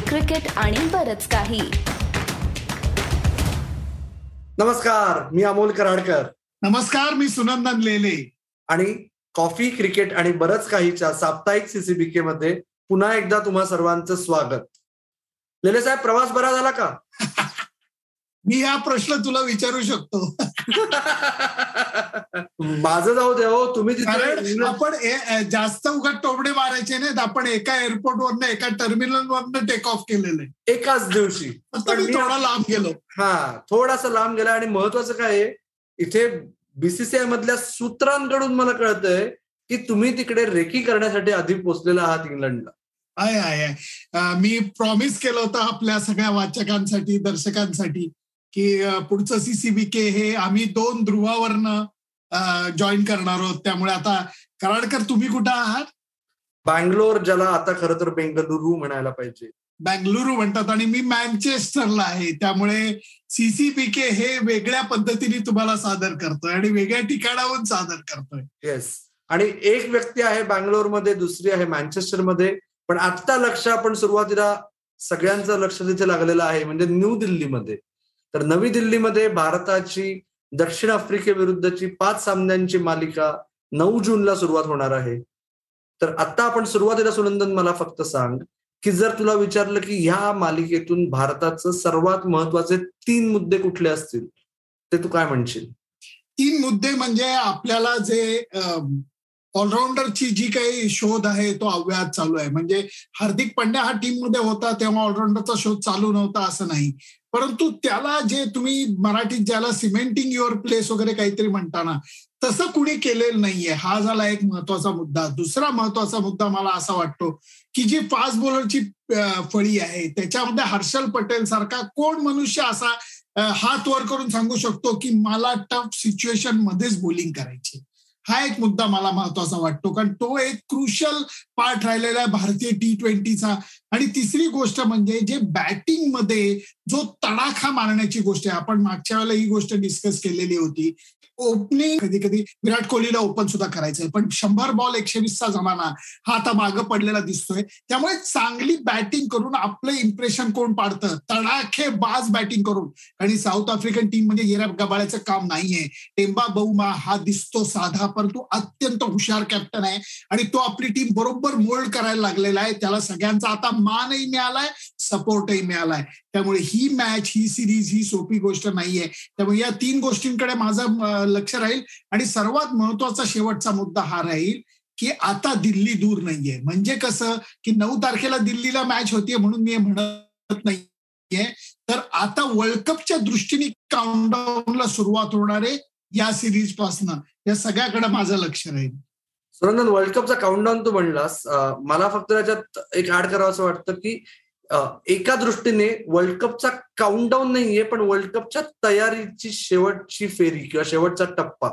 Cricket आणि बरच काही. नमस्कार मी अमोल कराडकर. नमस्कार मी सुनंदन लेले. आणि कॉफी क्रिकेट आणि बरंच काहीच्या साप्ताहिक सीसीबीके मध्ये पुन्हा एकदा तुम्हा सर्वांचं स्वागत. लेले साहेब प्रवास बरा झाला का? मी हा प्रश्न तुला विचारू शकतो. माझं जाऊ दे हो तुम्ही तिथे आपण जास्त उघड टोबडे मारायचे नाहीत आपण एका एअरपोर्ट वरनं एका टर्मिनल वरनं टेक ऑफ केलेलं एकाच दिवशी. थोडा लांब गेलो. हा थोडासा लांब गेला आणि महत्वाचं काय आहे इथे बीसीसीआय मधल्या सूत्रांकडून मला कळतंय की तुम्ही तिकडे रेकी करण्यासाठी आधी पोहोचलेला आहात इंग्लंडला. आहे आहे. आहे. अं, मी प्रॉमिस केलं होतं आपल्या सगळ्या वाचकांसाठी दर्शकांसाठी की पुढचं सीसीबीके हे आम्ही दोन ध्रुवावरनं जॉईन करणार आहोत. त्यामुळे आता कराडकर तुम्ही कुठं आहात? बँगलोर ज्याला आता खरं तर बेंगलुरू म्हणायला पाहिजे. बँगलुरू म्हणतात आणि मी मँचेस्टरला आहे. त्यामुळे सीसीपीके हे वेगळ्या पद्धतीने तुम्हाला सादर करतोय आणि वेगळ्या ठिकाणाहून सादर करतोय. येस आणि एक व्यक्ती आहे बँगलोरमध्ये दुसरी आहे मँचेस्टरमध्ये. पण आत्ता लक्ष आपण सुरुवातीला सगळ्यांचं लक्ष तिथे लागलेलं आहे म्हणजे न्यू दिल्लीमध्ये. तर नवी दिल्लीमध्ये भारताची दक्षिण आफ्रिकेविरुद्धची पाच सामन्यांची मालिका नऊ जूनला सुरुवात होणार आहे. तर आता आपण सुरुवातीला सुनंदन मला फक्त सांग की जर तुला विचारलं की ह्या मालिकेतून भारताचं सर्वात महत्त्वाचे तीन मुद्दे कुठले असतील ते तू काय म्हणशील? तीन मुद्दे म्हणजे आपल्याला जे ऑलराऊंडरची जी काही शोध आहे तो अव्याहत चालू आहे. म्हणजे हार्दिक पंड्या हा टीममध्ये होता तेव्हा ऑलराऊंडरचा शोध चालू नव्हता असं नाही. परंतु त्याला जे तुम्ही मराठीत ज्याला सिमेंटिंग युअर प्लेस वगैरे काहीतरी म्हणताना तसं कुणी केलेलं नाहीये. हा झाला एक महत्त्वाचा मुद्दा. दुसरा महत्त्वाचा मुद्दा मला असा वाटतो की जी फास्ट बॉलरची फळी आहे त्याच्यामध्ये हर्षल पटेल सारखा कोण मनुष्य असा हात वर करून सांगू शकतो की मला टफ सिच्युएशन मध्येच बॉलिंग करायची हा एक मुद्दा मला महत्त्वाचा वाटतो कारण तो एक क्रुशल पार्ट राहिलेला आहे भारतीय टी ट्वेंटीचा आणि तिसरी गोष्ट म्हणजे जे बॅटिंगमध्ये जो तडाखा मारण्याची गोष्ट आहे आपण मागच्या वेळेला ही गोष्ट डिस्कस केलेली होती. ओपनिंग कधी कधी विराट कोहलीला ओपन सुद्धा करायचंय. पण शंभर बॉल एकशे वीसचा जमाना हा आता मागं पडलेला दिसतोय. त्यामुळे चांगली बॅटिंग करून आपलं इम्प्रेशन कोण पाडतं? तडाखे बाज बॅटिंग करून. आणि साऊथ आफ्रिकन टीम म्हणजे येऱ्या गबाळ्याचं काम नाहीये. टेंबा बहुमा हा दिसतो साधा परंतु अत्यंत हुशार कॅप्टन आहे. आणि तो आपली टीम बरोबर मोल्ड करायला लागलेला आहे. त्याला सगळ्यांचा आता मानही मिळालाय सपोर्टही मिळालाय. त्यामुळे ही मॅच ही सिरीज ही सोपी गोष्ट नाहीये. त्यामुळे या तीन गोष्टींकडे माझा लक्ष राहील. आणि सर्वात महत्त्वाचा शेवटचा मुद्दा हा राहील की आता दिल्ली दूर नाहीये. म्हणजे कसं? की नऊ तारखेला दिल्लीला मॅच होतीये म्हणून मी म्हणत नाहीये. तर आता वर्ल्ड कपच्या दृष्टीने काउंटडाऊनला सुरुवात होणार आहे या सिरीज पासनं. या सगळ्याकडे माझं लक्ष राहील. सुरंदन वर्ल्ड कपचा काउंटडाऊन तू म्हणलास. मला फक्त त्याच्यात एक ऍड करावं असं वाटतं की एका दृष्टीने वर्ल्ड कपचा काउंटडाऊन नाहीये पण वर्ल्ड कपच्या तयारीची शेवटची फेरी किंवा शेवटचा टप्पा.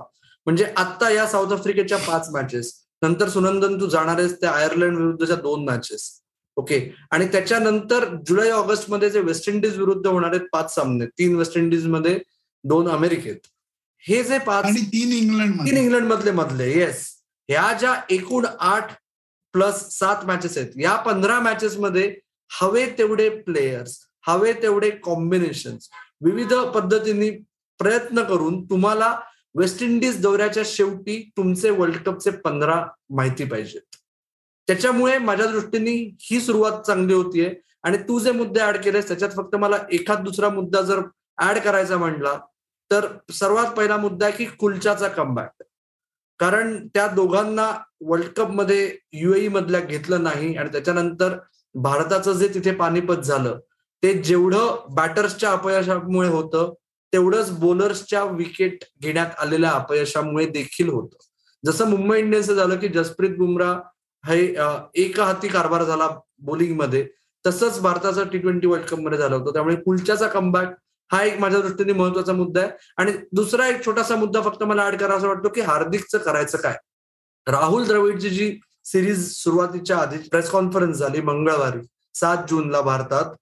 म्हणजे आता या साऊथ आफ्रिकेच्या पाच मॅचेस नंतर सुनंदन तू जाणार आहेस त्या आयर्लंड विरुद्धच्या दोन मॅचेस ओके आणि त्याच्यानंतर जुलै ऑगस्टमध्ये जे वेस्ट इंडिज विरुद्ध होणार आहेत पाच सामने तीन वेस्ट इंडिजमध्ये दोन अमेरिकेत. हे जे पाच तीन इंग्लंड तीन इंग्लंड मधले मधले येस ह्या ज्या एकूण आठ प्लस सात मॅचेस आहेत या पंधरा मॅचेस मध्ये हवे तेवढे प्लेयर्स हवे तेवढे कॉम्बिनेशन विविध पद्धतीने प्रयत्न करून तुम्हाला वेस्ट इंडिज दौऱ्याच्या शेवटी तुमचे वर्ल्ड कपचे पंधरा माहिती पाहिजेत. त्याच्यामुळे माझ्या दृष्टीने ही सुरुवात चांगली होतीये. आणि तू जे मुद्दे ऍड केलेस त्याच्यात फक्त मला एखाद दुसरा मुद्दा जर ऍड करायचा म्हणला तर सर्वात पहिला मुद्दा आहे की कुलच्याचा कमबॅक कारण त्या दोघांना वर्ल्ड कपमध्ये युएई मधल्या घेतलं नाही आणि त्याच्यानंतर भारताचं जे तिथे पानिपत झालं ते जेवढं बॅटर्सच्या अपयशामुळे होतं तेवढंच बॉलर्सच्या विकेट घेण्यात आलेल्या अपयशामुळे देखील होतं. जसं मुंबई इंडियन्सचं झालं की जसप्रीत बुमराह हे एका हाती कारभार झाला बॉलिंगमध्ये तसंच भारताचं टी ट्वेंटी वर्ल्ड कपमध्ये झालं होतं. त्यामुळे कुलच्याचा कमबॅक हा एक माझ्या दृष्टीने महत्त्वाचा मुद्दा आहे. आणि दुसरा एक छोटासा मुद्दा फक्त मला ऍड करा असं वाटतो की हार्दिकचं करायचं काय? राहुल द्रविडची जी सिरीज सुरुवातीच्या आधी प्रेस कॉन्फरन्स झाली मंगळवारी सात जूनला भारतात.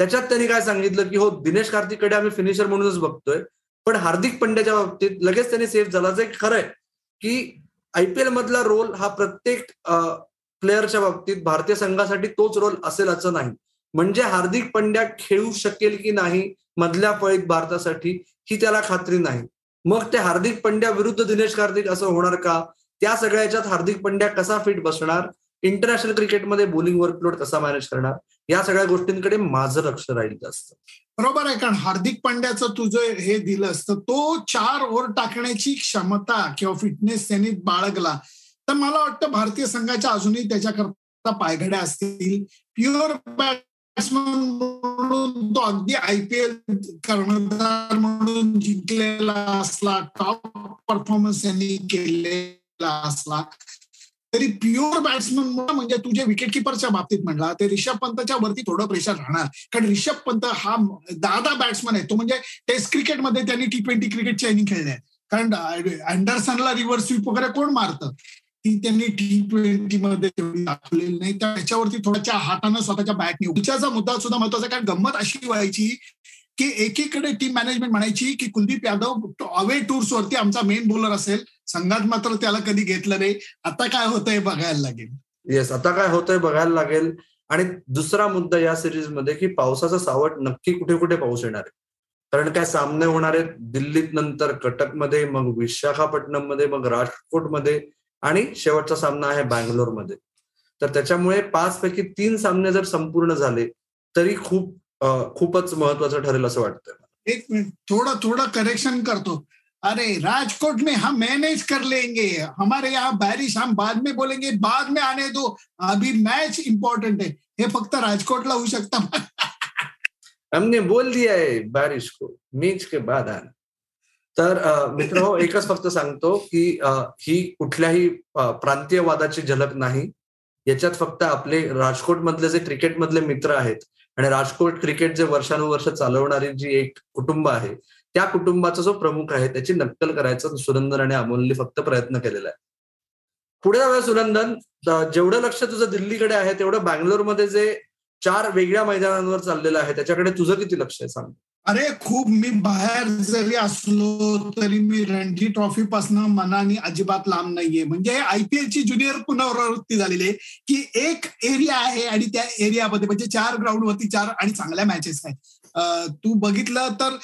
त्याच्यात त्यांनी काय सांगितलं की हो दिनेश कार्तिककडे आम्ही फिनिशर म्हणूनच बघतोय पण हार्दिक पंड्याच्या बाबतीत लगेच त्यांनी सेफ झाला. जे खरंय की आयपीएल मधला रोल हा प्रत्येक प्लेअरच्या बाबतीत भारतीय संघासाठी तोच रोल असेल असं नाही. म्हणजे हार्दिक पंड्या खेळू शकेल की नाही मधल्या फळीत भारतासाठी ही त्याला खात्री नाही. मग ते हार्दिक पंड्या विरुद्ध दिनेश कार्तिक असं होणार का? त्या सगळ्याच्यात हार्दिक पंड्या कसा फिट बसणार? इंटरनॅशनल क्रिकेटमध्ये बोलिंग वर्कलोड कसा मॅनेज करणार? या सगळ्या गोष्टींकडे माझं लक्ष राहील जास्त बरोबर आहे कारण हार्दिक पांड्याचं तुझं हे दिलं तर तो चार ओव्हर टाकण्याची क्षमता किंवा फिटनेस त्यांनी बाळगला. तर मला वाटतं भारतीय संघाच्या अजूनही त्याच्याकरता पायघड्या असतील. प्युअर बॅट्समन म्हणून तो अगदी आयपीएल कर्णधार म्हणून जिंकलेला असला टॉप परफॉर्मन्स त्यांनी केले. असला तरी प्युअर बॅट्समन म्हणजे तुझ्या विकेट किपरच्या बाबतीत म्हणला ते रिषभ पंतच्या वरती थोडं प्रेशर राहणार. कारण रिषभ पंत हा दादा बॅट्समन आहे. तो म्हणजे टेस्ट क्रिकेटमध्ये त्यांनी टी ट्वेंटी क्रिकेटच्या इनिंग खेळले कारण अँडरसनला रिव्हर्स स्वीप वगैरे कोण मारतं? ती त्यांनी टी ट्वेंटी मध्ये दाखवलेली नाही. त्याच्यावरती थोड्याच्या हातानं स्वतःच्या बॅटने उच्याचा मुद्दा सुद्धा महत्त्वाचा कारण गंमत अशी व्हायची की एकीकडे टीम मॅनेजमेंट म्हणायची की कुलदीप यादव अवे टूर्स वरती आमचा मेन बॉलर असेल. संघात मात्र त्याला कधी घेतलं नाही. आता काय होतंय बघायला लागेल. येस आता काय होतंय बघायला लागेल. आणि दुसरा मुद्दा या सिरीजमध्ये की पावसाचा सावट नक्की कुठे कुठे पाऊस येणार आहे? कारण काय सामने होणार आहेत. दिल्लीत नंतर कटकमध्ये मग विशाखापट्टणममध्ये मग राजकोटमध्ये आणि शेवटचा सामना आहे बँगलोरमध्ये. तर त्याच्यामुळे पाच पैकी तीन सामने जर संपूर्ण झाले तरी खूप खूपच महत्वाचं ठरेल असं वाटतंय एक मिनिट थोडं थोडं करेक्शन करतो. अरे राजकोट में हम मैनेज कर लेंगे. हमारे यहाँ बारिश हम बाद में बोलेंगे बाद में आने दो. अभी मैच इंपॉर्टेंट है. हे फक्त राजकोटला होऊ शकता. हमने बोल दिया है बारिश को मैच के बाद आना. तर मित्र हो एकच फक्त सांगतो की ही कुठल्याही प्रांतीयवादाची झलक नाही. याच्यात फक्त आपले राजकोट मधले जे क्रिकेट मधले मित्र आहेत आणि राजकोट क्रिकेट जे वर्षानुवर्ष चालवणारी जी एक कुटुंब आहे त्या कुटुंबाचा जो प्रमुख आहे त्याची नक्कल करायचा सुनंदन आणि अमोलने फक्त प्रयत्न केलेला आहे. पुढे जाऊया सुनंदन जेवढं लक्ष तुझं दिल्लीकडे आहे तेवढं बँगलोरमध्ये जे चार वेगळ्या मैदानांवर चाललेलं आहे त्याच्याकडे तुझं किती लक्ष आहे सांग. अरे खूप मी बाहेर जरी असलो तरी मी रणजी ट्रॉफी पासून मनाने अजिबात लांब नाहीये. म्हणजे आयपीएलची ज्युनियर पुनरावृत्ती झालेली आहे की एक एरिया आहे आणि त्या एरियामध्ये म्हणजे चार ग्राउंड वरती चार आणि चांगल्या मॅचेस आहेत. तू बघितलं तर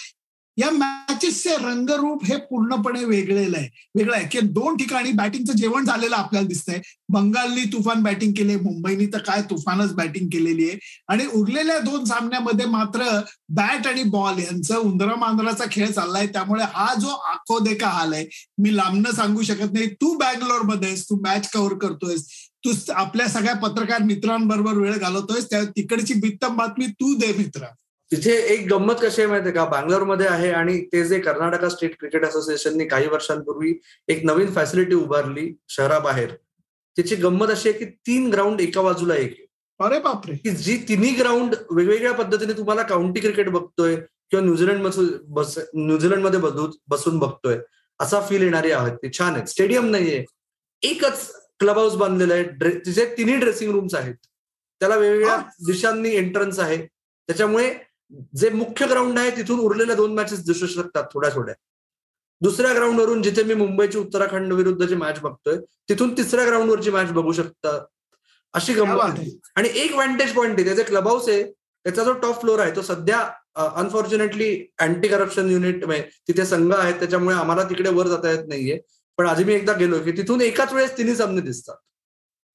या मॅचेसचे रंगरूप हे पूर्णपणे वेगळेलं आहे. वेगळं आहे. की दोन ठिकाणी बॅटिंगचं जेवण झालेलं आपल्याला दिसतंय. बंगालनी तुफान बॅटिंग केली मुंबईनी तर काय तुफानच बॅटिंग केलेली आहे. आणि उरलेल्या दोन सामन्यामध्ये मात्र बॅट आणि बॉल यांचं उंदरा मांदराचा खेळ चाललाय. त्यामुळे हा जो आखो देखा हाल आहे मी लांबनं सांगू शकत नाही. तू बँगलोर आहेस तू मॅच कव्हर करतोयस तू आपल्या सगळ्या पत्रकार मित्रांबरोबर वेळ घालवतोयस त्या तिकडची बित्तम बातमी तू दे मित्रा. तिथे एक गंमत कशी आहे माहितीये का? बँगलोरमध्ये आहे आणि ते जे कर्नाटका स्टेट क्रिकेट असोसिएशननी काही वर्षांपूर्वी एक नवीन फॅसिलिटी उभारली शहराबाहेर. त्याची गंमत अशी आहे की तीन ग्राउंड एका बाजूला एक अरे बापरे. की जी तिन्ही ग्राउंड वेगवेगळ्या पद्धतीने तुम्हाला काउंटी क्रिकेट बघतोय किंवा न्यूझीलंड बस न्यूझीलंडमध्ये बसून बघतोय. असा फील येणारी आहेत ते. छान आहेत स्टेडियम नाहीये. एकच क्लब हाऊस बांधलेलं आहे. तिचे तिन्ही ड्रेसिंग रूम्स आहेत. त्याला वेगवेगळ्या दिशांनी एंट्रन्स आहे. त्याच्यामुळे जे मुख्य ग्राउंड आहे तिथून उरलेल्या दोन मॅचेस दिसू शकतात थोड्या थोड्या. दुसऱ्या ग्राउंडवरून जिथे मी मुंबईची उत्तराखंड विरुद्धची मॅच बघतोय तिथून तिसऱ्या ग्राउंडवरची मॅच बघू शकतात. अशी गंमत आणि एक व्हॅन्टेज पॉईंट आहे त्याचे क्लब हाऊस आहे त्याचा जो टॉप फ्लोर आहे तो सध्या अनफॉर्च्युनेटली अँटी करप्शन युनिट तिथे संघ आहेत त्याच्यामुळे आम्हाला तिकडे वर जाता येत नाहीये. पण आधी मी एकदा गेलो की तिथून एकाच वेळेस तिन्ही सामने दिसतात.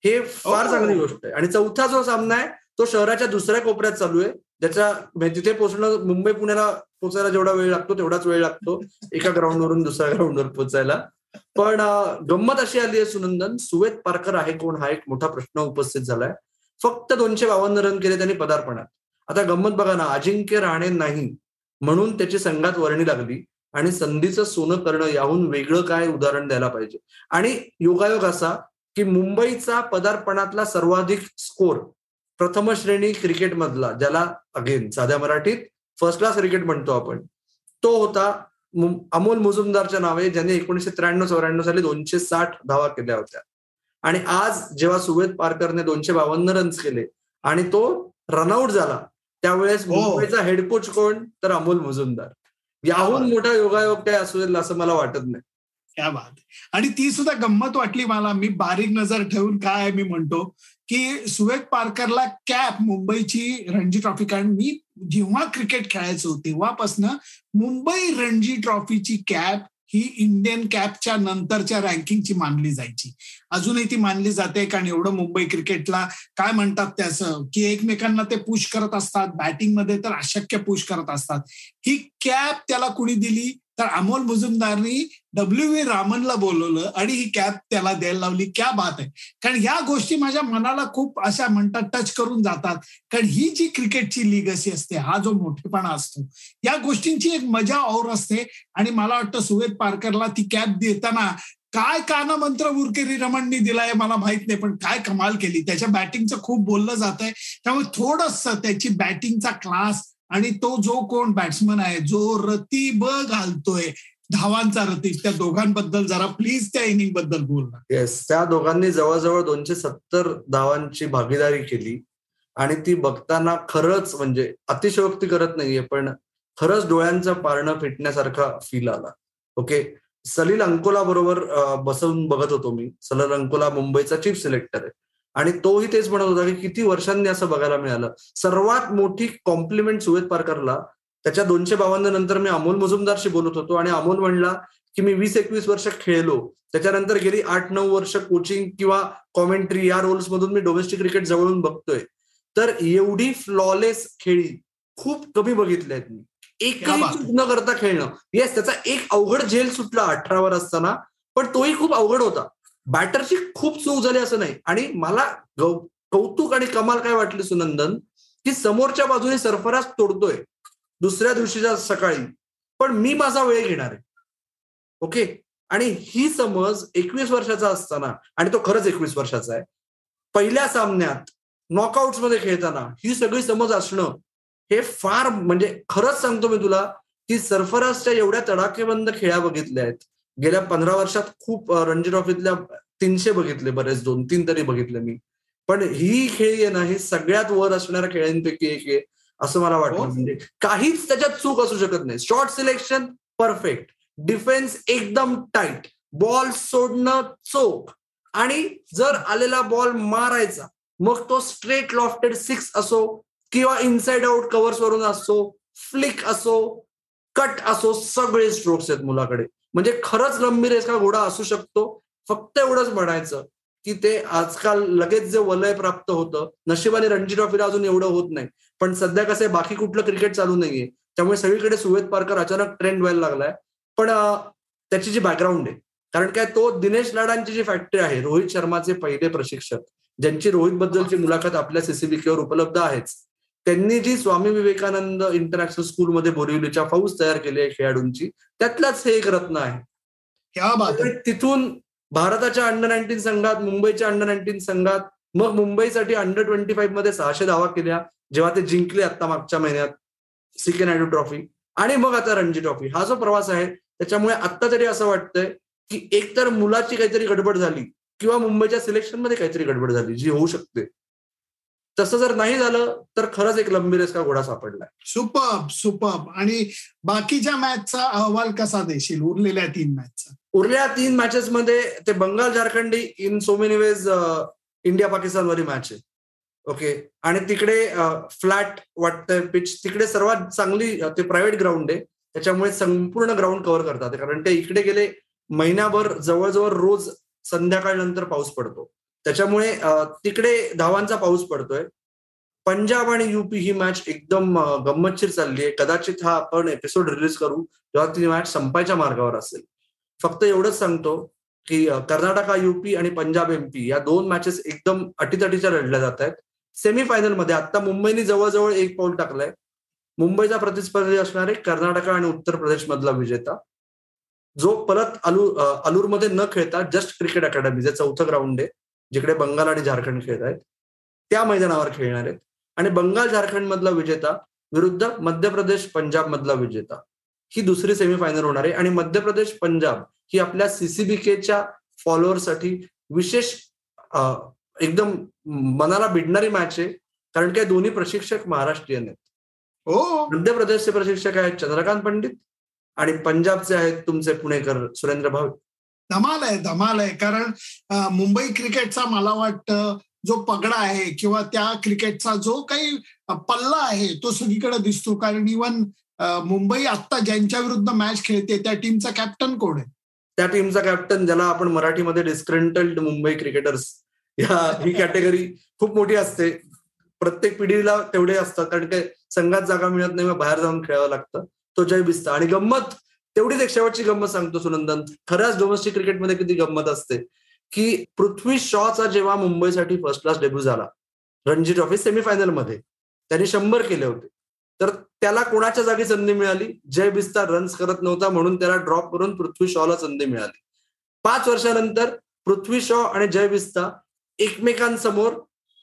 हे फार चांगली गोष्ट आहे. आणि चौथा जो सामना आहे तो शहराच्या दुसऱ्या कोपऱ्यात चालू आहे. ज्याच्या तिथे पोहोचणं मुंबई पुण्याला पोचायला जेवढा वेळ लागतो तेवढाच वेळ लागतो. एका ग्राउंडवरून दुसऱ्या ग्राउंडवर पोचायला पण गंमत अशी आली आहे सुनंदन. सुवेत पारकर आहे कोण? हा एक मोठा प्रश्न उपस्थित झालाय. फक्त दोनशे बावन्न रन केले त्यांनी पदार्पणात. आता गंमत बघा ना अजिंक्य राणे नाही म्हणून त्याची संघात वर्णी लागली आणि संधीचं सोनं करणं याहून वेगळं काय उदाहरण द्यायला पाहिजे? आणि योगायोग असा की मुंबईचा पदार्पणातला सर्वाधिक स्कोर प्रथम श्रेणी क्रिकेट मधला ज्याला अगेन साध्या मराठीत फर्स्ट क्लास क्रिकेट म्हणतो आपण. तो होता अमोल मुजुमदारच्या नावे ज्याने एकोणीशे त्र्याण्णव चौऱ्याण्णव साली दोनशे साठ धावा केल्या होत्या. आणि आज जेव्हा सुवेद पारकरने दोनशे बावन्न रन्स केले आणि तो रनआउट झाला त्यावेळेस हो. मुंबईचा हेड कोच कोण? तर अमोल मुजुमदार. याहून मोठा योगायोग काय असेल असं मला वाटत नाही. क्या बात आणि ती सुद्धा गंमत वाटली मला. मी बारीक नजर ठेवून काय मी म्हणतो की सुवेद पारकरला कॅप मुंबईची रणजी ट्रॉफी कारण मी जेव्हा क्रिकेट खेळायचो तेव्हापासून मुंबई रणजी ट्रॉफीची कॅप ही इंडियन कॅपच्या नंतरच्या रँकिंगची मानली जायची. अजूनही ती मानली जाते कारण एवढं मुंबई क्रिकेटला काय म्हणतात त्याचं की एकमेकांना ते पुश करत असतात बॅटिंगमध्ये तर अशक्य पुश करत असतात. ही कॅप त्याला कुणी दिली? तर अमोल मुजुमदारनी डब्ल्यू व्ही रामनला बोलवलं आणि ही कॅप त्याला द्यायला लावली. क्या बात आहे. कारण या गोष्टी माझ्या मनाला खूप अशा म्हणतात टच करून जातात. कारण ही जी क्रिकेटची लीग अशी असते हा जो मोठेपणा असतो या गोष्टींची एक मजा और असते. आणि मला वाटतं सुवेद पारकरला ती कॅप देताना काय काना मंत्र उरकेरी रमणनी दिलाय मला माहीत नाही पण काय कमाल केली. त्याच्या बॅटिंगचं खूप बोललं जात आहे त्यामुळे थोडस त्याची बॅटिंगचा क्लास आणि तो जो कोण बॅट्समन आहे जो रतीब घालतोय धावांचा रतीब त्या दोघांबद्दल जरा प्लीज त्या इनिंगबद्दल बोलणार येस त्या दोघांनी जवळजवळ दोनशे सत्तर धावांची भागीदारी केली. आणि ती बघताना खरंच म्हणजे अतिशयोक्ती करत नाहीये पण खरंच डोळ्यांचं पारणं फिटण्यासारखा फील आला. ओके सलील अंकोला बरोबर बसवून बघत होतो मी. सलील अंकोला मुंबईचा चीफ सिलेक्टर आहे. आणि तोही तेच म्हणत होता की किती वर्षांनी असं बघायला मिळालं. सर्वात मोठी कॉम्प्लिमेंट सुवेद पारकरला त्याच्या दोनशे बावन्न नंतर मी अमोल मुजुमदारशी बोलत होतो आणि अमोल म्हणला की मी वीस एकवीस वर्ष खेळलो. त्याच्यानंतर गेली आठ नऊ वर्ष कोचिंग किंवा कॉमेंट्री या रोल्स मधून मी डोमेस्टिक क्रिकेट जवळून बघतोय. तर एवढी फ्लॉलेस खेळी खूप कमी बघितल्या आहेत मी. एकही चूक न करता खेळणं. येस त्याचा एक अवघड झेल सुटला अठरावर असताना पण तोही खूप अवघड होता. बॅटरची खूप चूक झाली असं नाही. आणि मला कौतुक आणि कमाल काय वाटली सुनंदन? की समोरच्या बाजूने सरफराज तोडतोय. दुसऱ्या दिवशीच्या सकाळी. पण मी माझा वेळ घेणार आहे. ओके? आणि ही समज एकवीस वर्षाचा असताना आणि तो खरंच एकवीस वर्षाचा आहे. पहिल्या सामन्यात नॉकआउटमध्ये खेळताना ही सगळी समज असणं हे फार म्हणजे खरंच सांगतो मी तुला की सरफराजच्या एवढ्या तडाखेबंद खेळा बघितल्या आहेत. गेल्या पंधरा वर्षात खूप रणजी ट्रॉफीतल्या तीनशे बघितले बरेच दोन तीन तरी बघितले मी. पण ही खेळी आहे ना ही सगळ्यात वर असणाऱ्या खेळ्यांपैकी एक आहे असं मला वाटतं. म्हणजे काहीच त्याच्यात चूक असू शकत नाही. शॉर्ट सिलेक्शन परफेक्ट डिफेन्स एकदम टाईट बॉल सोडणं चोख. आणि जर आलेला बॉल मारायचा मग तो स्ट्रेट लॉफ्टेड सिक्स असो किंवा इनसाइड आउट कव्हर्स वरून असो फ्लिक असो कट असो सगळे स्ट्रोक्स आहेत मुलाकडे. म्हणजे खरंच लंबी रेस का? घोडा असू शकतो. फक्त एवढंच म्हणायचं की ते आजकाल लगेच जे वलय प्राप्त होतं नशिबाने रणजी ट्रॉफीला अजून एवढं होत नाही. पण सध्या कसं आहे बाकी कुठलं क्रिकेट चालू नाहीये. त्यामुळे सगळीकडे सुवेद पारकर अचानक ट्रेंड व्हायला लागलाय. पण त्याची जी बॅकग्राऊंड आहे कारण काय तो दिनेश लाडांची जी फॅक्टरी आहे रोहित शर्माचे पहिले प्रशिक्षक ज्यांची रोहित बद्दलची मुलाखत आपल्या सीसीबीकेवर उपलब्ध आहेच. त्यांनी जी स्वामी विवेकानंद इंटरनॅशनल स्कूलमध्ये बोरिवलीच्या फौज तयार केली आहे खेळाडूंची त्यातलाच हे एक रत्न आहे. तिथून भारताच्या अंडर नाईन्टीन संघात मुंबईच्या अंडर नाईन्टीन संघात मग मुंबईसाठी अंडर ट्वेंटी फाईव्हमध्ये सहाशे धावा केल्या जेव्हा ते जिंकले आता मागच्या महिन्यात सी के नायडू ट्रॉफी आणि मग आता रणजी ट्रॉफी हा जो प्रवास आहे त्याच्यामुळे आता तरी असं वाटतंय की एकतर मुलाची काहीतरी गडबड झाली किंवा मुंबईच्या सिलेक्शनमध्ये काहीतरी गडबड झाली जी होऊ शकते. तसं जर नाही झालं तर खरंच एक लंबी रेस का घोडा सापडलाय सुपब सुपब. आणि बाकीच्या मॅचचा अहवाल कसा देशील? उरलेल्या तीन मॅचचा. उरल्या तीन मॅचेस मध्ये ते बंगाल झारखंडी in so many ways India पाकिस्तानवरी match आहे. ओके आणि तिकडे फ्लॅट वाटतंय पिच तिकडे सर्वात चांगली ते प्रायव्हेट ग्राउंड आहे. त्याच्यामुळे संपूर्ण ग्राउंड कव्हर करतात. कारण ते इकडे गेले महिनाभर जवळजवळ रोज संध्याकाळनंतर पाऊस पडतो. त्याच्यामुळे तिकडे धावांचा पाऊस पडतोय. पंजाब आणि युपी ही मॅच एकदम गंमतशीर चालली आहे. कदाचित हा आपण एपिसोड रिलीज करू तेव्हा ती मॅच संपायच्या मार्गावर असेल. फक्त एवढंच सांगतो की कर्नाटका युपी आणि पंजाब एमपी या दोन मॅचेस एकदम अटीतटीच्या लढल्या जात आहेत. सेमीफायनलमध्ये आता मुंबईने जवळजवळ एक पाऊल टाकलंय. मुंबईचा प्रतिस्पर्धी असणारे कर्नाटका आणि उत्तर प्रदेश मधला विजेता. जो परत अलूर अलूरमध्ये न खेळता जस्ट क्रिकेट अकॅडमी जे चौथं ग्राउंड आहे. जिकडे बंगाल आणि झारखंड खेळत आहेत त्या मैदानावर खेळणार आहेत. आणि बंगाल झारखंड मधला विजेता विरुद्ध मध्य प्रदेश पंजाब मधला विजेता. ही दुसरी सेमीफायनल होणार आहे. आणि मध्य प्रदेश पंजाब ही आपल्या सीसीबीकेच्या फॉलोअरसाठी विशेष एकदम मनाला भिडणारी मॅच आहे. कारण काय दोन्ही प्रशिक्षक महाराष्ट्रीयन आहेत. हो. मध्य प्रदेशचे प्रशिक्षक आहेत चंद्रकांत पंडित आणि पंजाबचे आहेत तुमचे पुणेकर सुरेंद्र भावे. धमाल आहे धमाल आहे. कारण मुंबई क्रिकेटचा मला वाटतं जो पगडा आहे किंवा त्या क्रिकेटचा जो काही पल्ला आहे तो सगळीकडे दिसतो. कारण इव्हन मुंबई आत्ता ज्यांच्या विरुद्ध मॅच खेळते त्या टीमचा कॅप्टन कोण आहे? त्या टीमचा कॅप्टन ज्याला आपण मराठीमध्ये डिस्क्रेंटल्ड मुंबई क्रिकेटर्स या ही कॅटेगरी खूप मोठी असते. प्रत्येक पिढीला तेवढे असतात. कारण काय संघात जागा मिळत नाही मग बाहेर जाऊन खेळावं लागतं. तो जय बिस्ता आणि गंमत तेवढीच एक शेवटची गंमत सांगतो सुनंदन. खऱ्याच डोमेस्टिक क्रिकेटमध्ये किती गंमत असते. की पृथ्वी शॉचा जेव्हा मुंबईसाठी फर्स्ट क्लास डेब्यू झाला रणजी ट्रॉफी सेमीफायनलमध्ये त्यांनी शंभर केले होते. तर त्याला कोणाच्या जागी संधी मिळाली? जय बिस्तार रन्स करत नव्हता म्हणून त्याला ड्रॉप करून पृथ्वी शॉला संधी मिळाली. पाच वर्षानंतर पृथ्वी शॉ आणि जय बिस्ता एकमेकांसमोर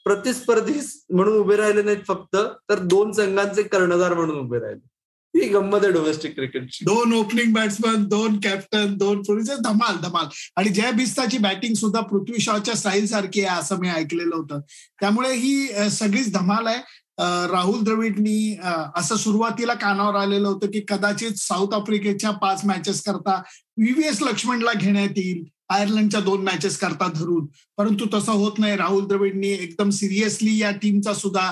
प्रतिस्पर्धी म्हणून उभे राहिले नाहीत फक्त तर दोन संघांचे कर्णधार म्हणून उभे राहिले. ही गंमत आहे डोमेस्टिक क्रिकेटची दोन ओपनिंग बॅट्समन दोन कॅप्टन दोन पुढचे धमाल धमाल. आणि जय बिस्ताची बॅटिंग सुद्धा पृथ्वी शॉच्या स्टाईल सारखी आहे असं मी ऐकलेलं होतं. त्यामुळे ही सगळीच धमाल आहे. राहुल द्रविडनी असं सुरुवातीला कानावर आलेलं होतं की कदाचित साऊथ आफ्रिकेच्या पाच मॅचेस करता व्हीव्हीएस लक्ष्मणला घेण्यात येईल. आयर्लंडच्या दोन मॅचेस करता धरून. परंतु तसं होत नाही. राहुल द्रविडनी एकदम सिरियसली या टीमचा सुद्धा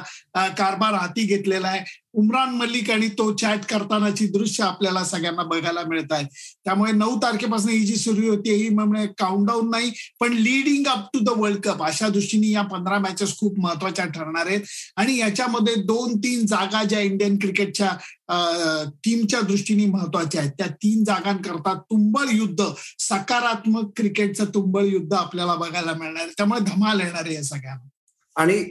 कारभार हाती घेतलेला आहे. उमरान मलिक आणि तो चॅट करतानाची दृश्य आपल्याला सगळ्यांना बघायला मिळत आहे. त्यामुळे नऊ तारखेपासून ही जी सुरू होती ही म्हणजे काउंटडाऊन नाही पण leading up to the world cup अशा दृष्टीने या पंधरा मॅचेस खूप महत्त्वाच्या ठरणार आहेत. आणि याच्यामध्ये दोन तीन जागा ज्या इंडियन क्रिकेटच्या टीमच्या दृष्टीने महत्त्वाच्या आहेत. त्या तीन जागांकरता तुंबळ युद्ध सकारात्मक क्रिकेटचं तुंबळ युद्ध आपल्याला बघायला मिळणार. त्यामुळे धमाल येणार आहे या सगळ्यांना आणि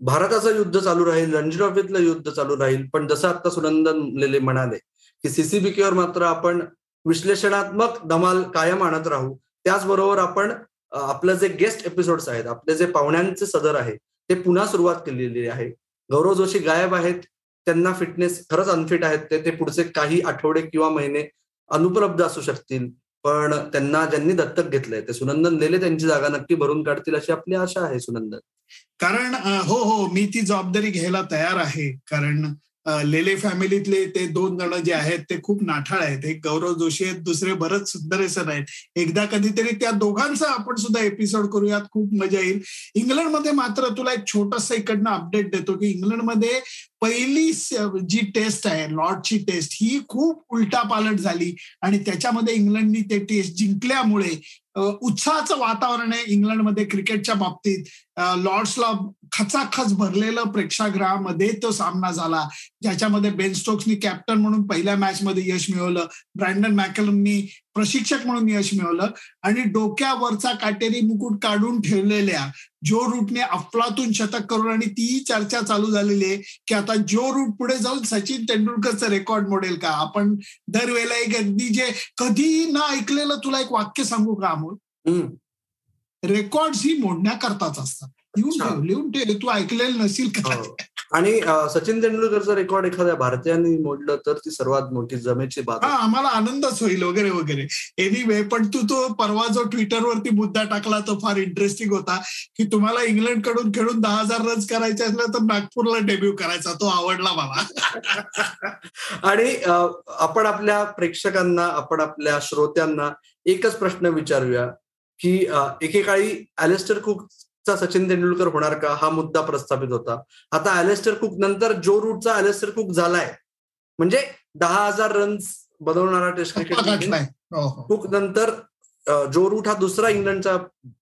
भारताचं युद्ध चालू राहील रणजी ट्रॉफीतलं युद्ध चालू राहील पण जसं आता सुनंदन लेले म्हणाले की सीसीबीकेवर मात्र आपण विश्लेषणात्मक धमाल कायम आणत राहू. त्याचबरोबर आपण आपलं जे गेस्ट एपिसोड्स आहेत आपले जे पाहुण्यांचे सदर आहे ते पुन्हा सुरुवात केलेली आहे. गौरव जोशी गायब आहेत. त्यांना फिटनेस खरंच अनफिट आहेत ते ते पुढचे काही आठवडे किंवा महिने अनुपलब्ध असू शकतील. पण त्यांना ज्यांनी दत्तक घेतलंय ते सुनंदन लेले त्यांची जागा नक्की भरून काढतील अशी आपली आशा आहे सुनंदन. कारण हो हो मी ती जबाबदारी घ्यायला तयार आहे. कारण लेले फॅमिलीतले ते दोन जण जे आहेत ते खूप नाठाळ आहेत. एक गौरव जोशी आहेत दुसरे भरत सुंदरेसन आहेत. एकदा कधीतरी त्या दोघांचा आपण सुद्धा एपिसोड करूयात. खूप मजा येईल. इंग्लंडमध्ये मात्र तुला एक छोटस इकडनं अपडेट देतो की इंग्लंडमध्ये पहिली जी टेस्ट आहे लॉर्डची टेस्ट ही खूप उलटापालट झाली. आणि त्याच्यामध्ये इंग्लंडनी ते टेस्ट जिंकल्यामुळे उत्साहाचं वातावरण आहे इंग्लंडमध्ये क्रिकेटच्या बाबतीत. लॉर्ड्सला खचाखच भरलेलं प्रेक्षागृहामध्ये तो सामना झाला. ज्याच्यामध्ये बेन स्टोक्सनी कॅप्टन म्हणून पहिल्या मॅच मध्ये यश मिळवलं. ब्रँडन मॅकलमनी प्रशिक्षक म्हणून यश मिळवलं. आणि डोक्यावरचा काटेरी मुकुट काढून ठेवलेल्या जो रूटने अफलातून शतक करून आणि ती चर्चा चालू झालेली आहे की आता जो रूट पुढे जाऊन सचिन तेंडुलकरचं रेकॉर्ड मोडेल का? आपण दरवेळेला एक अगदी जे कधी न ऐकलेलं तुला एक वाक्य सांगू का अमोल? रेकॉर्ड ही मोडण्याकरता असतात. लिहून ठेव लिहून ठेव तू ऐकलेलं नसेल का? हो. आणि सचिन तेंडुलकरचं रेकॉर्ड एखाद्या भारतीयांनी मोडलं तर ती सर्वात मोठी जमेची बात हा आम्हाला आनंदच होईल वगैरे वगैरे. एनिवे पण तू तो परवा जो ट्विटरवरती मुद्दा टाकला तो फार इंटरेस्टिंग होता की तुम्हाला इंग्लंडकडून खेळून दहा हजार रन्स करायचे असलं तर नागपूरला डेब्यू करायचा तो आवडला मला. आणि आपण आपल्या प्रेक्षकांना आपण आपल्या श्रोत्यांना एकच प्रश्न विचारूया की एकेकाळी अॅलेस्टर कुक सचिन तेंडुलकर होणार का? हा मुद्दा प्रस्थापित होता. आता अॅलेस्टर कुक नंतर जो रूटचा अॅलेस्टर कुक झालाय. म्हणजे दहा हजार रन्स बनवणारा टेस्ट क्रिकेट कुक नंतर जो रूट हा दुसरा इंग्लंडचा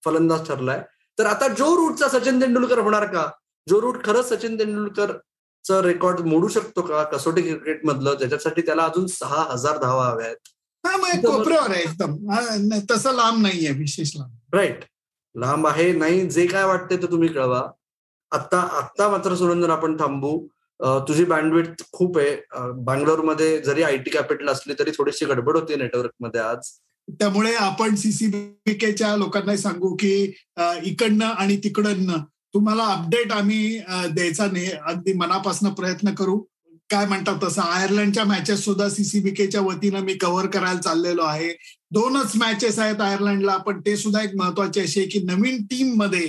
फलंदाज ठरलाय. तर आता जो रूटचा सचिन तेंडुलकर होणार का? जो रूट खरंच सचिन तेंडुलकरचं रेकॉर्ड मोडू शकतो का? कसोटी क्रिकेट मधलं? त्याच्यासाठी त्याला अजून सहा हजार धावा हव्या आहेत मग कोपऱ्यावर आहे एकदम. तसं लांब नाहीये विशेष लांब. राईट लांब आहे नाही जे काय वाटते ते तुम्ही कळवा. आता आत्ता मात्र सुरेंद्र आपण थांबू. तुझी बँडविड खूप आहे. बँगलोरमध्ये जरी आय टी कॅपिटल असली तरी थोडीशी गडबड होती नेटवर्कमध्ये आज. त्यामुळे आपण सीसीबीकेच्या लोकांना सांगू की इकडनं आणि तिकडनं तुम्हाला अपडेट आम्ही द्यायचा नाही अगदी मनापासून प्रयत्न करू. काय म्हणतात तसं? आयर्लंडच्या मॅचेस सुद्धा सीसीबीकेच्या वतीनं मी कव्हर करायला चाललेलो आहे. दोनच मॅचेस आहेत आयर्लंडला पण ते सुद्धा एक महत्त्वाचे असे की नवीन टीममध्ये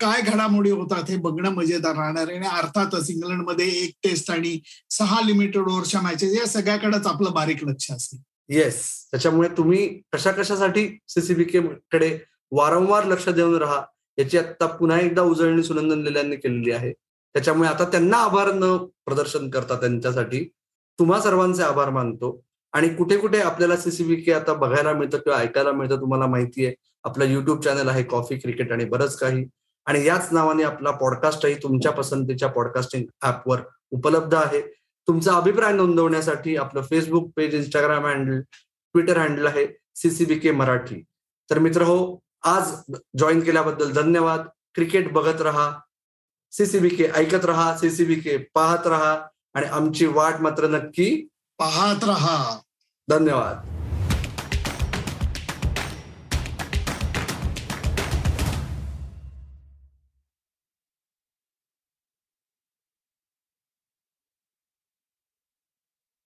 काय घडामोडी होतात हे बघणं मजेदार राहणार आहे. आणि अर्थातच इंग्लंडमध्ये एक टेस्ट आणि सहा लिमिटेड ओव्हरच्या मॅचेस या सगळ्याकडेच आपलं बारीक लक्ष असेल. येस त्याच्यामुळे तुम्ही कशा कशासाठी सीसीबीके कडे वारंवार लक्ष देऊन राहा याची आता पुन्हा एकदा उजळणी सुनंदन लेल्यांनी केलेली आहे. त्याच्यामुळे आता त्यांना आभार न प्रदर्शन करता त्यांच्यासाठी तुम्हा सर्वांचे आभार मानतो. आणि कुठे कुठे आपल्याला सीसीबी आता बघायला मिळतं किंवा ऐकायला मिळतं तुम्हाला माहिती आहे. आपलं युट्यूब चॅनल आहे कॉफी क्रिकेट आणि बरंच काही. आणि याच नावाने आपला पॉडकास्टही तुमच्या पसंतीच्या पॉडकास्टिंग ऍपवर उपलब्ध आहे. तुमचा अभिप्राय नोंदवण्यासाठी आपलं Facebook page Instagram handle Twitter handle आहे सीसीबी के मराठी. तर मित्र हो आज जॉईन केल्याबद्दल धन्यवाद. क्रिकेट बघत रहा. सीसीबी के ऐकत राहा सीसीबी के पाहत राहा आणि आमची वाट मात्र नक्की पाहत राहा. धन्यवाद.